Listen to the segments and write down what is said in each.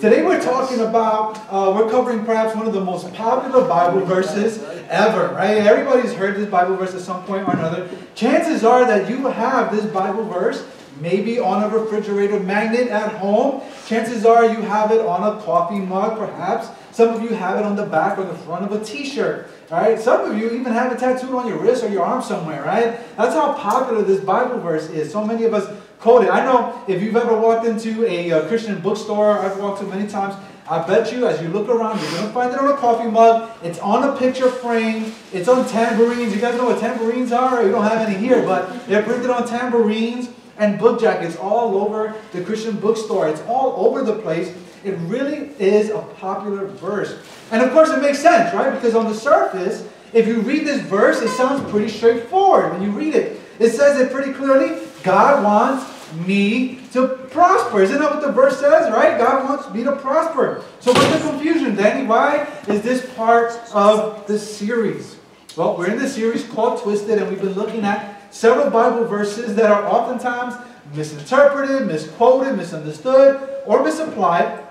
Today we're talking about, uh, we're covering perhaps one of the most popular Bible verses ever, right? Everybody's heard this Bible verse at some point or another. Chances are that you have this Bible verse maybe on a refrigerator magnet at home. Chances are you have it on a coffee mug, perhaps. Some of you have it on the back or the front of a t-shirt. Right? Some of you even have it tattooed on your wrist or your arm somewhere, right? That's how popular this Bible verse is. So many of us quote it. I know if you've ever walked into a, a Christian bookstore, I've walked to many times, I bet you as you look around, you're going to find it on a coffee mug. It's on a picture frame. It's on tambourines. You guys know what tambourines are? We don't have any here, but they're printed on tambourines and book jackets all over the Christian bookstore. It's all over the place. It really is a popular verse. And of course, it makes sense, right? Because on the surface, if you read this verse, it sounds pretty straightforward when you read it. It says it pretty clearly God wants me to prosper. Isn't that what the verse says, right? God wants me to prosper. So what's the confusion, Danny? Why is this part of the series? Well, we're in the series called Twisted, and we've been looking at several Bible verses that are oftentimes misinterpreted, misquoted, misunderstood, or misapplied.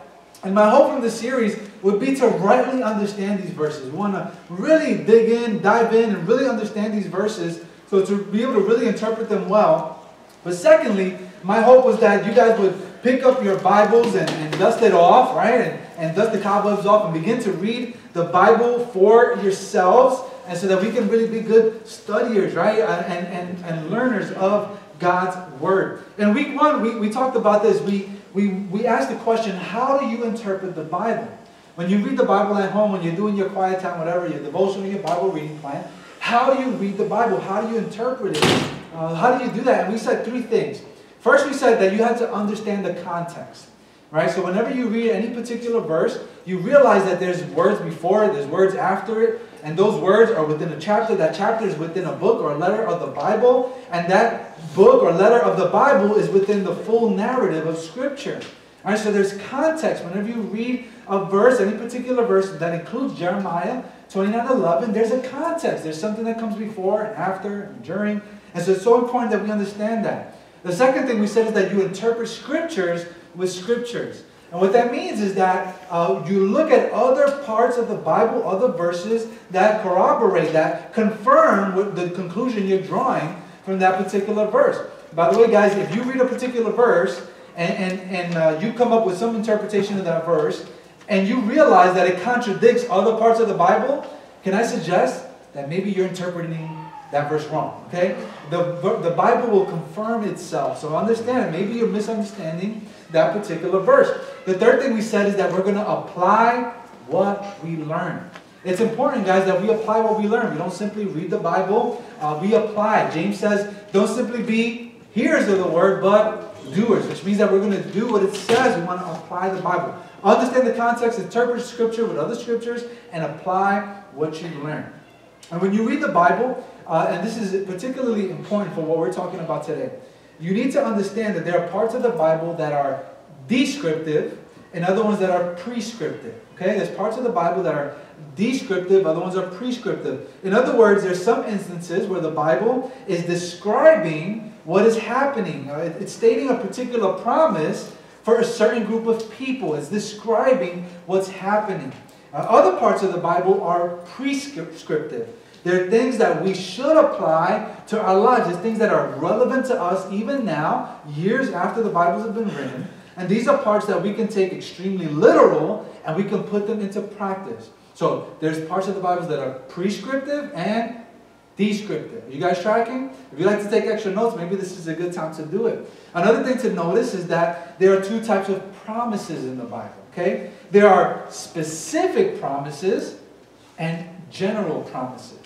And my hope from this series would be to rightly understand these verses. We want to really dig in, dive in, and really understand these verses so to be able to really interpret them well. But secondly, my hope was that you guys would pick up your Bibles and, and dust it off, right? And, and dust the cobwebs off and begin to read the Bible for yourselves. And so that we can really be good studiers, right? And, and, and learners of God's Word. In week one, we, we talked about this. We, we, we asked the question, how do you interpret the Bible? When you read the Bible at home, when you're doing your quiet time, whatever, your devotional, your Bible reading plan, how do you read the Bible? How do you interpret it? Uh, how do you do that? And we said three things. First, we said that you had to understand the context. Right? So whenever you read any particular verse, you realize that there's words before it, there's words after it, and those words are within a chapter. That chapter is within a book or a letter of the Bible, and that book or letter of the Bible is within the full narrative of Scripture. All right, so there's context. Whenever you read a verse, any particular verse that includes Jeremiah 29:11, there's a context. There's something that comes before and after and during. And so it's so important that we understand that. The second thing we said is that you interpret scriptures with scriptures. And what that means is that uh, you look at other parts of the Bible, other verses that corroborate, that confirm the conclusion you're drawing from that particular verse. By the way, guys, if you read a particular verse and, and, and uh, you come up with some interpretation of that verse, and you realize that it contradicts other parts of the Bible, can I suggest that maybe you're interpreting that verse wrong? Okay? The, the Bible will confirm itself. So understand. Maybe you're misunderstanding that particular verse. The third thing we said is that we're going to apply what we learn. It's important, guys, that we apply what we learn. We don't simply read the Bible, uh, we apply. James says, don't simply be hearers of the word, but doers, which means that we're going to do what it says. We want to apply the Bible. Understand the context, interpret Scripture with other Scriptures, and apply what you learn. And when you read the Bible, uh, and this is particularly important for what we're talking about today, you need to understand that there are parts of the Bible that are descriptive and other ones that are prescriptive. Okay, there's parts of the Bible that are descriptive, other ones are prescriptive. In other words, there's some instances where the Bible is describing what is happening. It's stating a particular promise for a certain group of people. It's describing what's happening. Uh, other parts of the Bible are prescriptive. They're things that we should apply to our lives. It's things that are relevant to us even now, years after the Bibles have been written. And these are parts that we can take extremely literal and we can put them into practice. So there's parts of the Bible that are prescriptive and descriptive. Are you guys tracking? If you like to take extra notes, maybe this is a good time to do it. Another thing to notice is that there are two types of promises in the Bible. Okay? There are specific promises and general promises.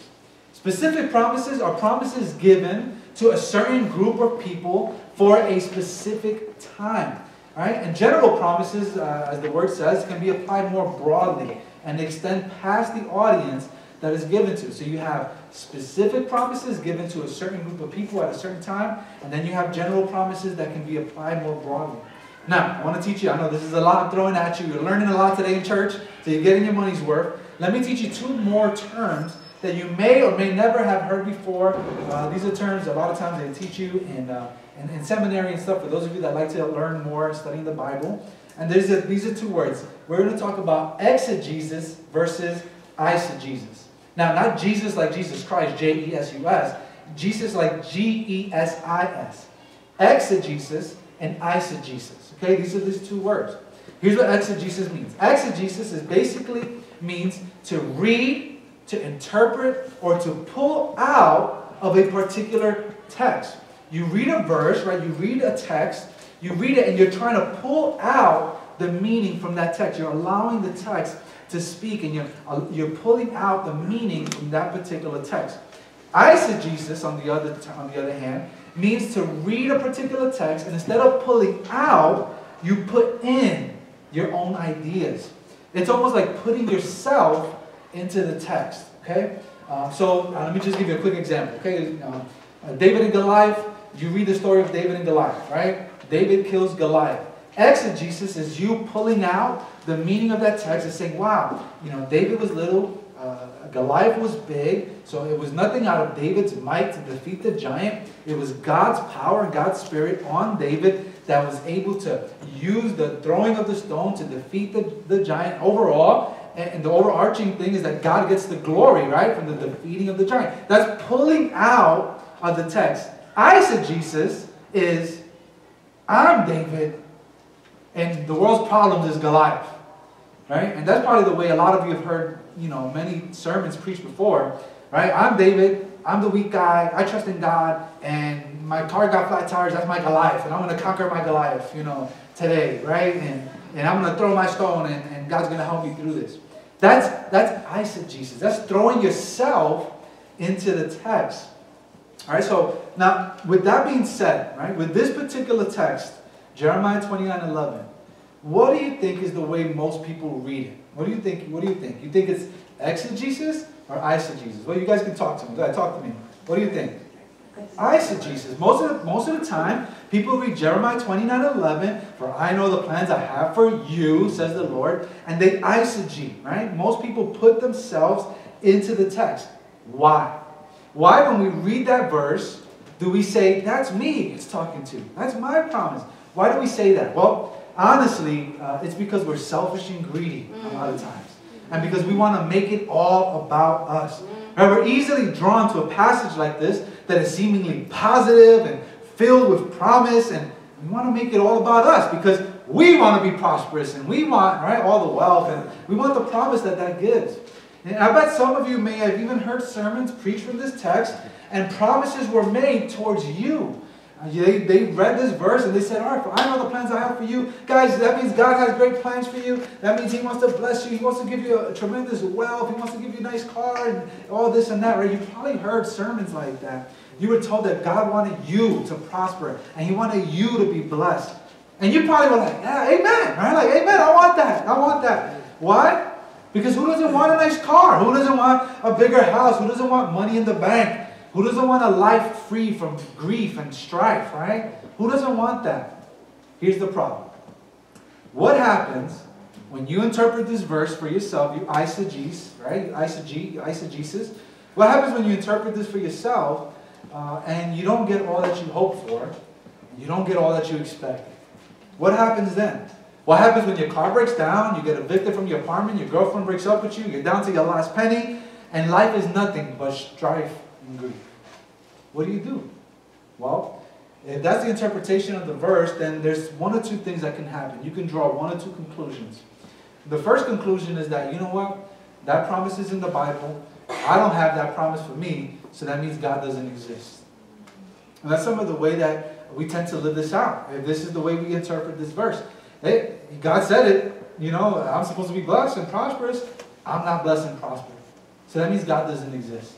Specific promises are promises given to a certain group of people for a specific time. Right? And general promises, uh, as the word says, can be applied more broadly and extend past the audience that is given to. So you have specific promises given to a certain group of people at a certain time, and then you have general promises that can be applied more broadly. Now, I want to teach you, I know this is a lot thrown at you. You're learning a lot today in church, so you're getting your money's worth. Let me teach you two more terms that you may or may never have heard before. Uh, these are terms a lot of times they teach you in, uh, in, in, seminary and stuff. For those of you that like to learn more studying the Bible, And there's a, these are two words. We're going to talk about exegesis versus eisegesis. Now, not Jesus like Jesus Christ, J E S U S. Jesus like G E S I S. Exegesis and eisegesis. Okay, these are these two words. Here's what exegesis means. Exegesis is basically means to read, to interpret, or to pull out of a particular text. You read a verse, right? You read a text, you read it, and you're trying to pull out the meaning from that text. You're allowing the text to speak, and you're, uh, you're pulling out the meaning from that particular text. Eisegesis, on the other on the other hand, means to read a particular text, and instead of pulling out, you put in your own ideas. It's almost like putting yourself into the text. Okay, um, so uh, let me just give you a quick example. Okay, uh, David and Goliath. You read the story of David and Goliath, right? David kills Goliath. Exegesis is you pulling out the meaning of that text and saying, wow, you know, David was little, uh, Goliath was big, so it was nothing out of David's might to defeat the giant. It was God's power God's spirit on David that was able to use the throwing of the stone to defeat the, the giant overall. And, and the overarching thing is that God gets the glory, right, from the defeating of the giant. That's pulling out of the text. Eisegesis is I'm David, and the world's problems is Goliath. Right? And that's probably the way a lot of you have heard, you know, many sermons preached before. Right? I'm David, I'm the weak guy, I trust in God, and my car got flat tires, that's my Goliath, and I'm gonna conquer my Goliath, you know, today, right? And and I'm gonna throw my stone and, and God's gonna help me through this. That's that's eisegesis. That's throwing yourself into the text. All right, so now with that being said, right, with this particular text, Jeremiah 29 11. What do you think is the way most people read it? What do you think? What do you think? You think it's exegesis or eisegesis? Well, you guys can talk to me. Talk to me. What do you think? Eisegesis. Most of the, most of the time, people read Jeremiah 29 11, for I know the plans I have for you, says the Lord, and they eisegete, right? Most people put themselves into the text. Why? Why, when we read that verse, do we say, that's me it's talking to? That's my promise. Why do we say that? Well, honestly, uh, it's because we're selfish and greedy a lot of times. And because we want to make it all about us. Right? We're easily drawn to a passage like this that is seemingly positive and filled with promise, and we want to make it all about us because we want to be prosperous and we want right all the wealth and we want the promise that that gives. And I bet some of you may have even heard sermons preached from this text, and promises were made towards you. They, they read this verse and they said, All right, I know the plans I have for you. Guys, that means God has great plans for you. That means He wants to bless you. He wants to give you a tremendous wealth. He wants to give you a nice car and all this and that, right? You probably heard sermons like that. You were told that God wanted you to prosper and He wanted you to be blessed. And you probably were like, Yeah, amen, right? Like, amen, I want that. I want that. Why? Because who doesn't want a nice car? Who doesn't want a bigger house? Who doesn't want money in the bank? Who doesn't want a life free from grief and strife, right? Who doesn't want that? Here's the problem. What happens when you interpret this verse for yourself, you eisegese, right? Eisege, eisegesis. What happens when you interpret this for yourself uh, and you don't get all that you hope for? You don't get all that you expect. What happens then? What happens when your car breaks down, you get evicted from your apartment, your girlfriend breaks up with you, you're down to your last penny, and life is nothing but strife and grief? What do you do? Well, if that's the interpretation of the verse, then there's one or two things that can happen. You can draw one or two conclusions. The first conclusion is that, you know what? That promise is in the Bible. I don't have that promise for me, so that means God doesn't exist. And that's some of the way that we tend to live this out. If this is the way we interpret this verse. Hey, God said it, you know, I'm supposed to be blessed and prosperous. I'm not blessed and prosperous. So that means God doesn't exist.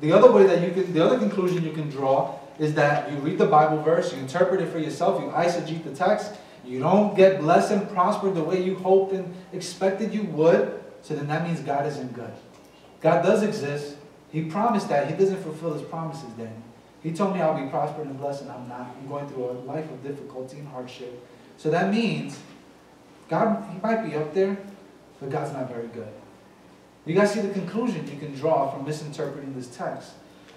The other way that you can, the other conclusion you can draw is that you read the Bible verse, you interpret it for yourself, you eisegete the text, you don't get blessed and prospered the way you hoped and expected you would, so then that means God isn't good. God does exist. He promised that. He doesn't fulfill his promises then. He told me I'll be prospered and blessed, and I'm not. I'm going through a life of difficulty and hardship. So that means God, he might be up there, but God's not very good. You guys see the conclusion you can draw from misinterpreting this text.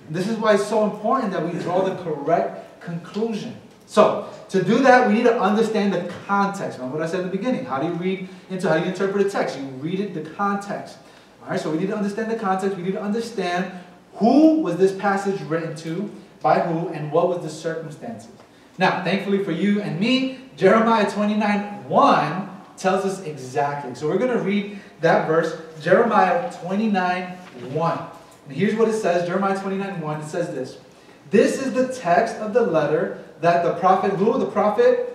This is why it's so important that we draw the correct conclusion. So, to do that, we need to understand the context. Remember what I said in the beginning. How do you read into, how you interpret a text? You read it, the context. All right, so we need to understand the context. We need to understand who was this passage written to, by who, and what was the circumstances. Now, thankfully for you and me, Jeremiah 29 1 tells us exactly. So we're going to read that verse, Jeremiah 29 1. And here's what it says Jeremiah 29 1. It says this This is the text of the letter that the prophet, who? The prophet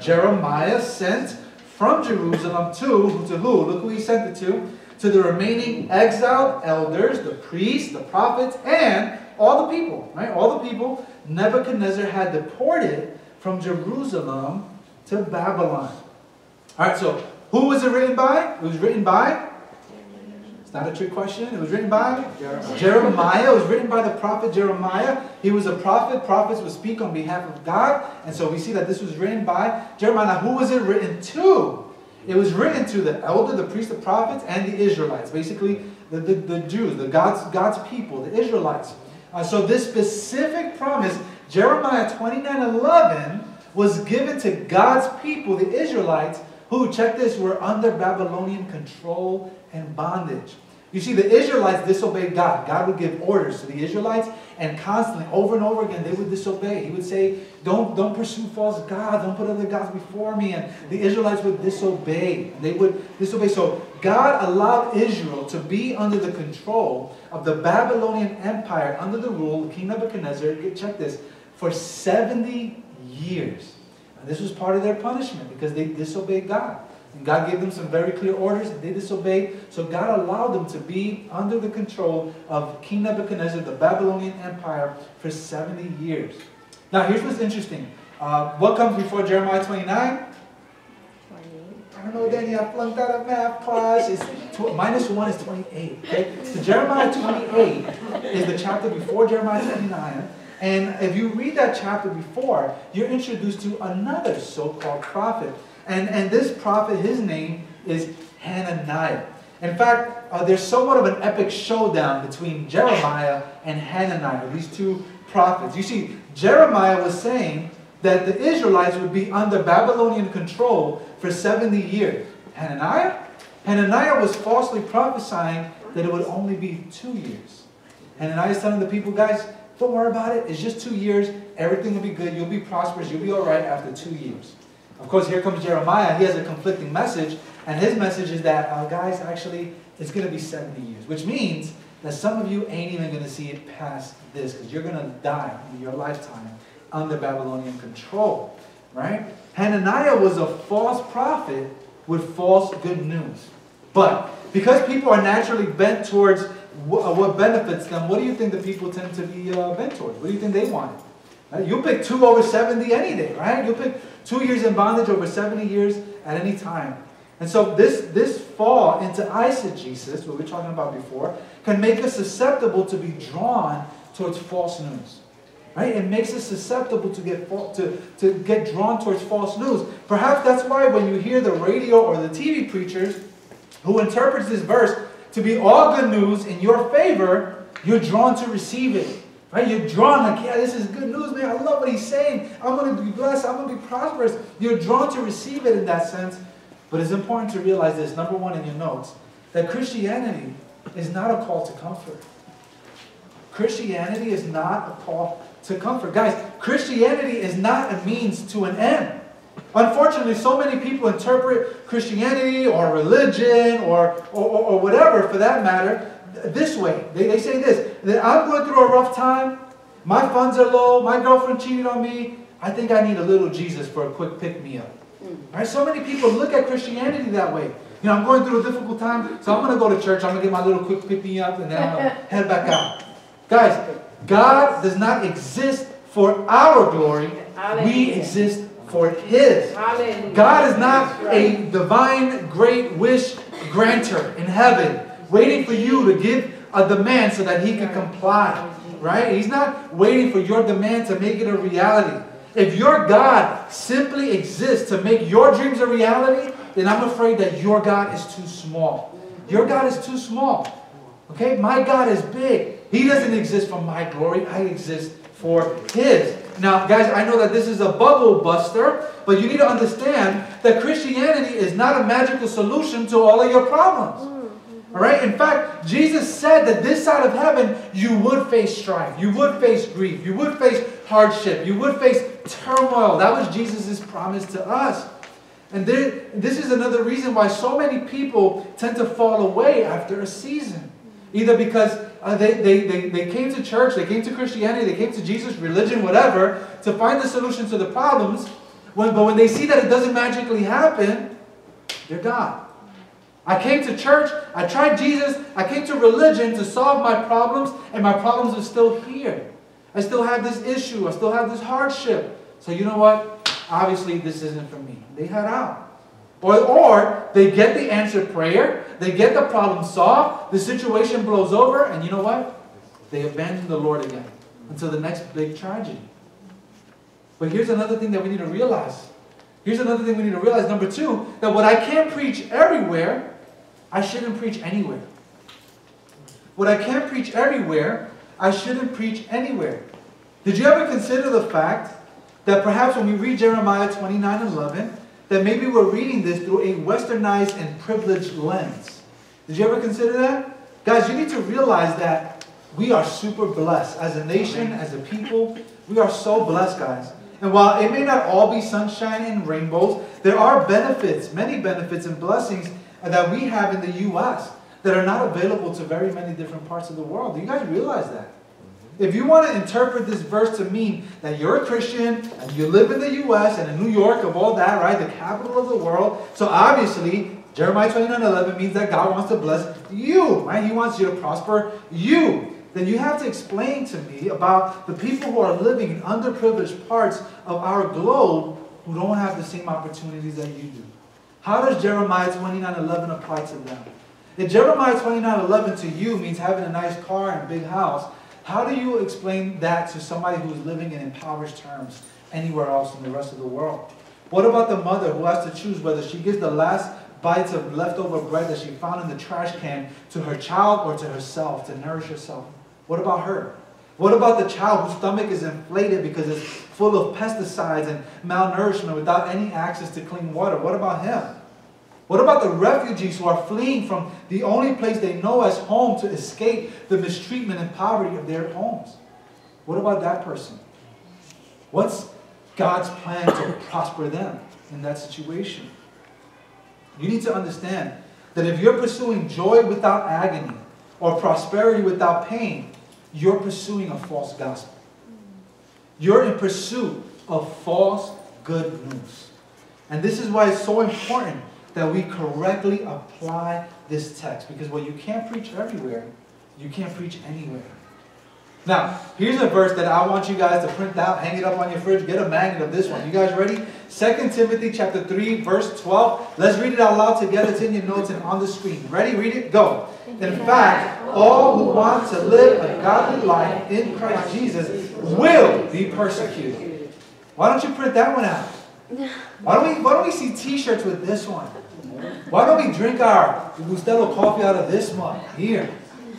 Jeremiah sent from Jerusalem to, to who? Look who he sent it to. To the remaining exiled elders, the priests, the prophets, and all the people, right? All the people Nebuchadnezzar had deported from Jerusalem to Babylon. All right, so who was it written by? It was written by it's not a trick question. It was written by Jeremiah. Jeremiah. It was written by the prophet Jeremiah. He was a prophet. Prophets would speak on behalf of God. And so we see that this was written by Jeremiah. Now, who was it written to? It was written to the elder, the priest, the prophets, and the Israelites. Basically, the, the, the Jews, the God's, God's people, the Israelites. Uh, so this specific promise, Jeremiah 29 11, was given to God's people, the Israelites, who, check this, were under Babylonian control and bondage. You see, the Israelites disobeyed God. God would give orders to the Israelites, and constantly, over and over again, they would disobey. He would say, Don't, don't pursue false gods, don't put other gods before me. And the Israelites would disobey. They would disobey. So God allowed Israel to be under the control of the Babylonian Empire, under the rule of King Nebuchadnezzar. Check this, for 70 years. And this was part of their punishment because they disobeyed God. And God gave them some very clear orders, and they disobeyed. So God allowed them to be under the control of King Nebuchadnezzar, the Babylonian Empire, for 70 years. Now, here's what's interesting. Uh, what comes before Jeremiah 29? I don't know, Danny, I flunked out of math class. It's tw- minus 1 is 28. Okay? So Jeremiah 28 is the chapter before Jeremiah 29. And if you read that chapter before, you're introduced to another so-called prophet and, and this prophet, his name is Hananiah. In fact, uh, there's somewhat of an epic showdown between Jeremiah and Hananiah, these two prophets. You see, Jeremiah was saying that the Israelites would be under Babylonian control for 70 years. Hananiah? Hananiah was falsely prophesying that it would only be two years. Hananiah is telling the people, guys, don't worry about it. It's just two years. Everything will be good. You'll be prosperous. You'll be all right after two years. Of course, here comes Jeremiah. He has a conflicting message. And his message is that, uh, guys, actually, it's going to be 70 years. Which means that some of you ain't even going to see it past this because you're going to die in your lifetime under Babylonian control. Right? Hananiah was a false prophet with false good news. But because people are naturally bent towards uh, what benefits them, what do you think the people tend to be uh, bent towards? What do you think they want? Right? You pick two over 70 any day, right? You pick two years in bondage over 70 years at any time. And so this, this fall into eisegesis, what we were talking about before, can make us susceptible to be drawn towards false news. Right? It makes us susceptible to get, to, to get drawn towards false news. Perhaps that's why when you hear the radio or the TV preachers who interprets this verse to be all good news in your favor, you're drawn to receive it. Right? You're drawn like, yeah, this is good news, man. I love what he's saying. I'm going to be blessed. I'm going to be prosperous. You're drawn to receive it in that sense. But it's important to realize this, number one in your notes, that Christianity is not a call to comfort. Christianity is not a call to comfort. Guys, Christianity is not a means to an end. Unfortunately, so many people interpret Christianity or religion or, or, or, whatever for that matter this way. They, they say this, that I'm going through a rough time, my funds are low, my girlfriend cheated on me, I think I need a little Jesus for a quick pick-me-up. Mm. Right? So many people look at Christianity that way. You know, I'm going through a difficult time, so I'm going to go to church, I'm going to get my little quick pick-me-up, and then I'm going to head back out. Guys, God does not exist for our glory. We exist for His. God is not a divine great wish granter in heaven waiting for you to give a demand so that he can comply. Right? He's not waiting for your demand to make it a reality. If your God simply exists to make your dreams a reality, then I'm afraid that your God is too small. Your God is too small. Okay? My God is big. He doesn't exist for my glory. I exist for his. Now, guys, I know that this is a bubble buster, but you need to understand that Christianity is not a magical solution to all of your problems. Mm-hmm. All right? In fact, Jesus said that this side of heaven, you would face strife, you would face grief, you would face hardship, you would face turmoil. That was Jesus' promise to us. And there, this is another reason why so many people tend to fall away after a season. Either because uh, they, they, they, they came to church, they came to Christianity, they came to Jesus, religion, whatever, to find the solution to the problems. When, but when they see that it doesn't magically happen, they're gone. I came to church, I tried Jesus, I came to religion to solve my problems, and my problems are still here. I still have this issue, I still have this hardship. So you know what? Obviously, this isn't for me. They head out. Or, or they get the answered prayer, they get the problem solved, the situation blows over, and you know what? They abandon the Lord again until the next big tragedy. But here's another thing that we need to realize. Here's another thing we need to realize. Number two, that what I can't preach everywhere, I shouldn't preach anywhere. What I can't preach everywhere, I shouldn't preach anywhere. Did you ever consider the fact that perhaps when we read Jeremiah 29 11, that maybe we're reading this through a westernized and privileged lens. Did you ever consider that? Guys, you need to realize that we are super blessed as a nation, as a people. We are so blessed, guys. And while it may not all be sunshine and rainbows, there are benefits, many benefits and blessings that we have in the U.S. that are not available to very many different parts of the world. Do you guys realize that? If you want to interpret this verse to mean that you're a Christian and you live in the U.S. and in New York of all that, right, the capital of the world, so obviously Jeremiah 29 11 means that God wants to bless you, right? He wants you to prosper you. Then you have to explain to me about the people who are living in underprivileged parts of our globe who don't have the same opportunities that you do. How does Jeremiah 29 11 apply to them? If Jeremiah 29 11 to you means having a nice car and a big house, how do you explain that to somebody who's living in impoverished terms anywhere else in the rest of the world? What about the mother who has to choose whether she gives the last bites of leftover bread that she found in the trash can to her child or to herself to nourish herself? What about her? What about the child whose stomach is inflated because it's full of pesticides and malnourishment without any access to clean water? What about him? What about the refugees who are fleeing from the only place they know as home to escape the mistreatment and poverty of their homes? What about that person? What's God's plan to prosper them in that situation? You need to understand that if you're pursuing joy without agony or prosperity without pain, you're pursuing a false gospel. You're in pursuit of false good news. And this is why it's so important that we correctly apply this text. Because what you can't preach everywhere, you can't preach anywhere. Now, here's a verse that I want you guys to print out, hang it up on your fridge, get a magnet of this one. You guys ready? 2 Timothy chapter 3, verse 12. Let's read it out loud together. It's in your notes and on the screen. Ready? Read it? Go. In fact, all who want to live a godly life in Christ Jesus will be persecuted. Why don't you print that one out? Why don't we, why don't we see t-shirts with this one? Why don't we drink our Bustelo coffee out of this one? Here.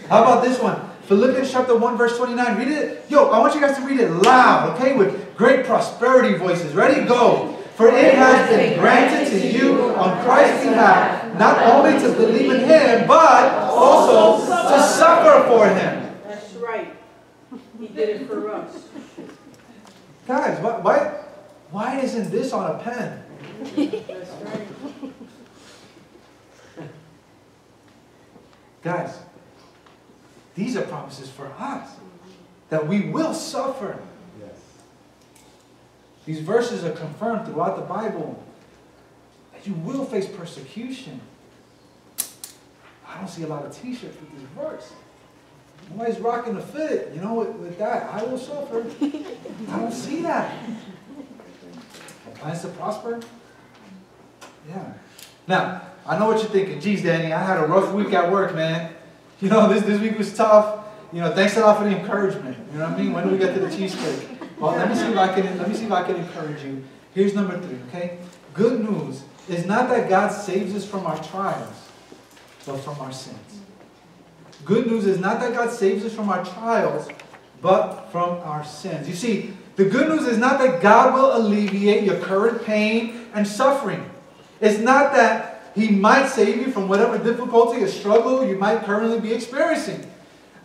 How about this one? Philippians chapter 1, verse 29. Read it. Yo, I want you guys to read it loud, okay? With great prosperity voices. Ready? Go. For it has been granted to you on Christ's behalf, not only to believe in him, but also to suffer for him. That's right. He did it for us. Guys, why, why, why isn't this on a pen? Guys, these are promises for us that we will suffer. These verses are confirmed throughout the Bible that you will face persecution. I don't see a lot of t-shirts with this verse. Nobody's rocking the fit, you know, with, with that. I will suffer. I don't see that. Plans to prosper? Yeah. Now, I know what you're thinking. Geez, Danny, I had a rough week at work, man. You know, this, this week was tough. You know, thanks a lot for the encouragement. You know what I mean? When do we get to the cheesecake? Well, let me see if I can let me see if I can encourage you. Here's number three, okay? Good news is not that God saves us from our trials, but from our sins. Good news is not that God saves us from our trials, but from our sins. You see, the good news is not that God will alleviate your current pain and suffering. It's not that He might save you from whatever difficulty or struggle you might currently be experiencing.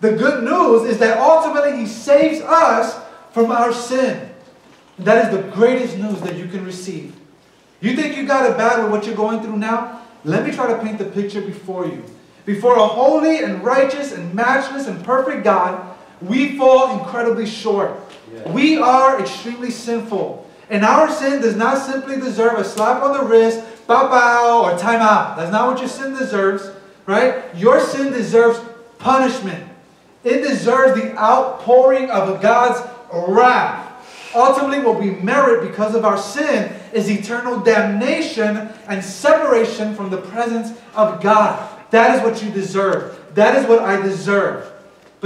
The good news is that ultimately He saves us from our sin. That is the greatest news that you can receive. You think you got it bad with what you're going through now? Let me try to paint the picture before you. Before a holy and righteous and matchless and perfect God, we fall incredibly short. We are extremely sinful. And our sin does not simply deserve a slap on the wrist, bow bow, or time out. That's not what your sin deserves, right? Your sin deserves punishment. It deserves the outpouring of God's wrath. Ultimately, what we merit because of our sin is eternal damnation and separation from the presence of God. That is what you deserve. That is what I deserve.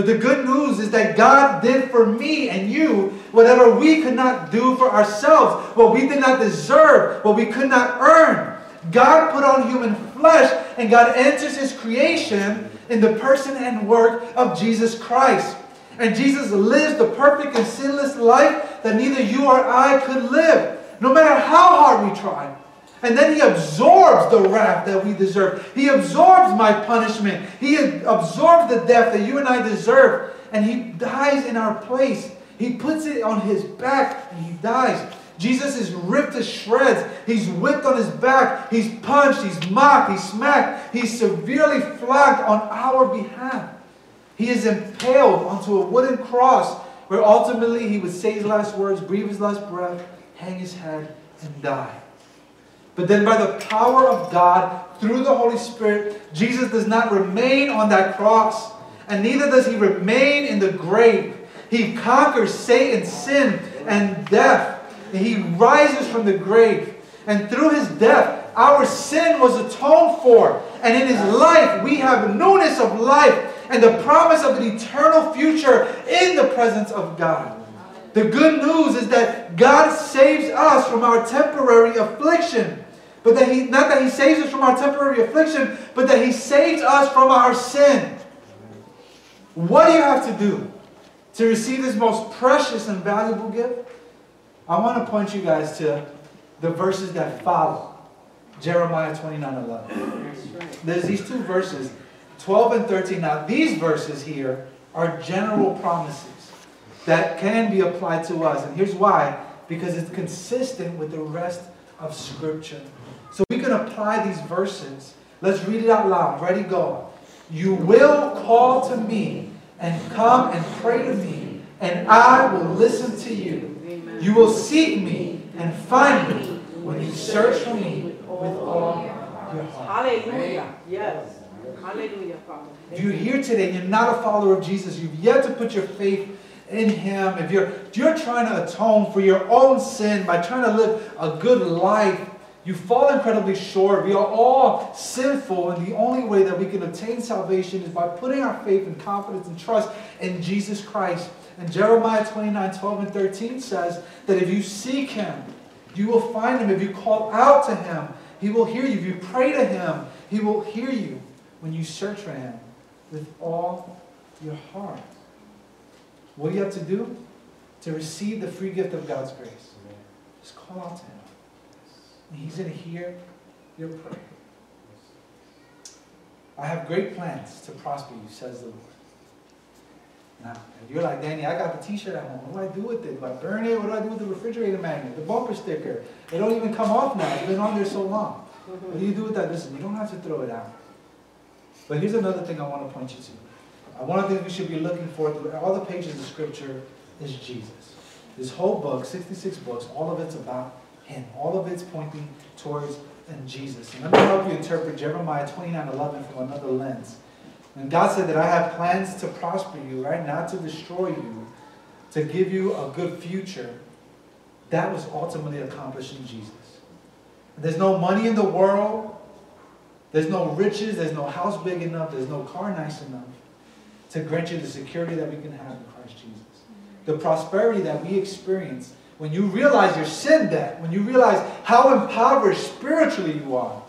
But the good news is that God did for me and you whatever we could not do for ourselves, what we did not deserve, what we could not earn. God put on human flesh and God enters his creation in the person and work of Jesus Christ. And Jesus lives the perfect and sinless life that neither you or I could live, no matter how hard we try. And then he absorbs the wrath that we deserve. He absorbs my punishment. He absorbs the death that you and I deserve. And he dies in our place. He puts it on his back and he dies. Jesus is ripped to shreds. He's whipped on his back. He's punched. He's mocked. He's smacked. He's severely flogged on our behalf. He is impaled onto a wooden cross where ultimately he would say his last words, breathe his last breath, hang his head, and die. But then by the power of God, through the Holy Spirit, Jesus does not remain on that cross. And neither does he remain in the grave. He conquers Satan, sin, and death. And he rises from the grave. And through his death, our sin was atoned for. And in his life, we have newness of life and the promise of an eternal future in the presence of God. The good news is that God saves us from our temporary affliction. But that he, not that he saves us from our temporary affliction, but that he saves us from our sin. What do you have to do to receive this most precious and valuable gift? I want to point you guys to the verses that follow. Jeremiah 29 11. There's these two verses, 12 and 13. Now, these verses here are general promises that can be applied to us. And here's why because it's consistent with the rest of Scripture. So we can apply these verses. Let's read it out loud. Ready, go. You will call to me and come and pray to me, and I will listen to you. You will seek me and find me when you search for me with all your heart. Hallelujah. Yes. Hallelujah, Father. If you're here today and you're not a follower of Jesus, you've yet to put your faith in Him, if you're, you're trying to atone for your own sin by trying to live a good life, you fall incredibly short. We are all sinful, and the only way that we can obtain salvation is by putting our faith and confidence and trust in Jesus Christ. And Jeremiah 29 12 and 13 says that if you seek Him, you will find Him. If you call out to Him, He will hear you. If you pray to Him, He will hear you when you search for Him with all your heart. What do you have to do to receive the free gift of God's grace? Just call out to Him. He's going to hear your prayer. I have great plans to prosper you, says the Lord. Now, if you're like, Danny, I got the t-shirt at home. What do I do with it? Do I burn it? What do I do with the refrigerator magnet? The bumper sticker? They don't even come off now. It's been on there so long. What do you do with that? Listen, you don't have to throw it out. But here's another thing I want to point you to. One of the things we should be looking for through all the pages of Scripture is Jesus. This whole book, 66 books, all of it's about Him. All of it's pointing towards and Jesus. And let me help you interpret Jeremiah 29 11 from another lens. And God said that I have plans to prosper you, right? Not to destroy you, to give you a good future. That was ultimately accomplished in Jesus. There's no money in the world. There's no riches. There's no house big enough. There's no car nice enough to grant you the security that we can have in Christ Jesus. The prosperity that we experience when you realize your sin debt, when you realize how impoverished spiritually you are,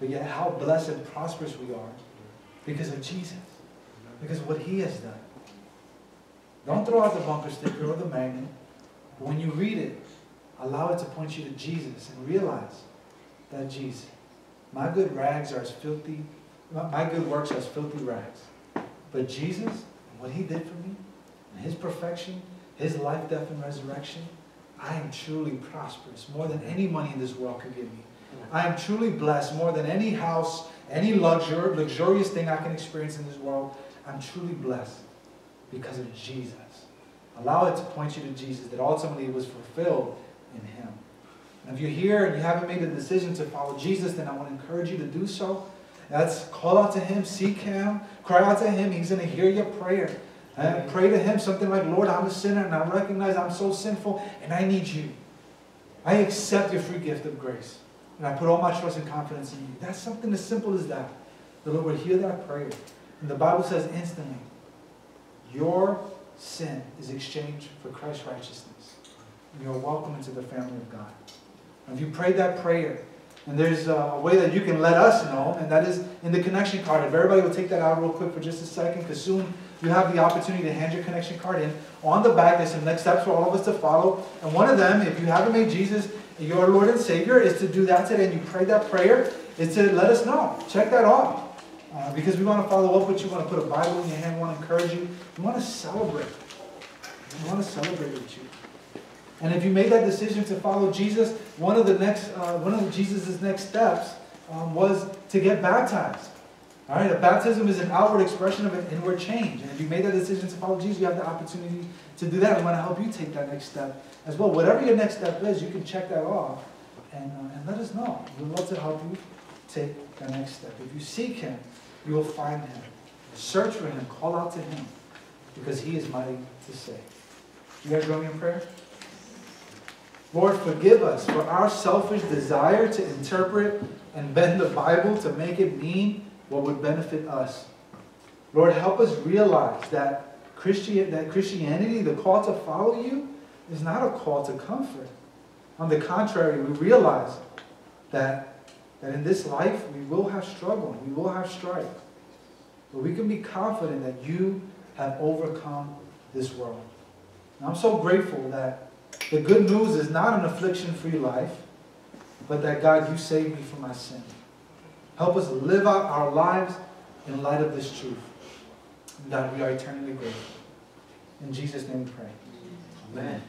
but yet how blessed and prosperous we are because of Jesus, because of what He has done. Don't throw out the bumper sticker or the magnet. But when you read it, allow it to point you to Jesus and realize that Jesus, my good rags are as filthy, my good works are as filthy rags. But Jesus, and what he did for me, and his perfection, his life, death, and resurrection, I am truly prosperous, more than any money in this world could give me. I am truly blessed, more than any house, any luxury, luxurious thing I can experience in this world. I'm truly blessed because of Jesus. Allow it to point you to Jesus, that ultimately was fulfilled in him. And if you're here and you haven't made a decision to follow Jesus, then I want to encourage you to do so. That's call out to him, seek him, cry out to him. He's going to hear your prayer. And pray to him something like, Lord, I'm a sinner and I recognize I'm so sinful and I need you. I accept your free gift of grace. And I put all my trust and confidence in you. That's something as simple as that. The Lord will hear that prayer. And the Bible says instantly, your sin is exchanged for Christ's righteousness. And you're welcome into the family of God. And if you prayed that prayer, and there's a way that you can let us know, and that is in the connection card. If everybody will take that out real quick for just a second, because soon you have the opportunity to hand your connection card in. On the back, there's some next steps for all of us to follow. And one of them, if you haven't made Jesus your Lord and Savior, is to do that today. And you prayed that prayer, is to let us know. Check that off. Uh, because we want to follow up with you. We want to put a Bible in your hand. We want to encourage you. We want to celebrate. We want to celebrate with you. And if you made that decision to follow Jesus, one of the next, uh, one of Jesus' next steps um, was to get baptized. All right, a baptism is an outward expression of an inward change. And if you made that decision to follow Jesus, you have the opportunity to do that. We want to help you take that next step as well. Whatever your next step is, you can check that off and, uh, and let us know. We'd love to help you take that next step. If you seek Him, you will find Him. Search for Him, call out to Him, because He is mighty to save. You guys join me in prayer? Lord, forgive us for our selfish desire to interpret and bend the Bible to make it mean what would benefit us. Lord, help us realize that, Christi- that Christianity, the call to follow you, is not a call to comfort. On the contrary, we realize that, that in this life we will have struggle, we will have strife. But we can be confident that you have overcome this world. And I'm so grateful that the good news is not an affliction-free life, but that God, you saved me from my sin. Help us live out our lives in light of this truth. That we are eternally grateful. In Jesus' name we pray. Amen.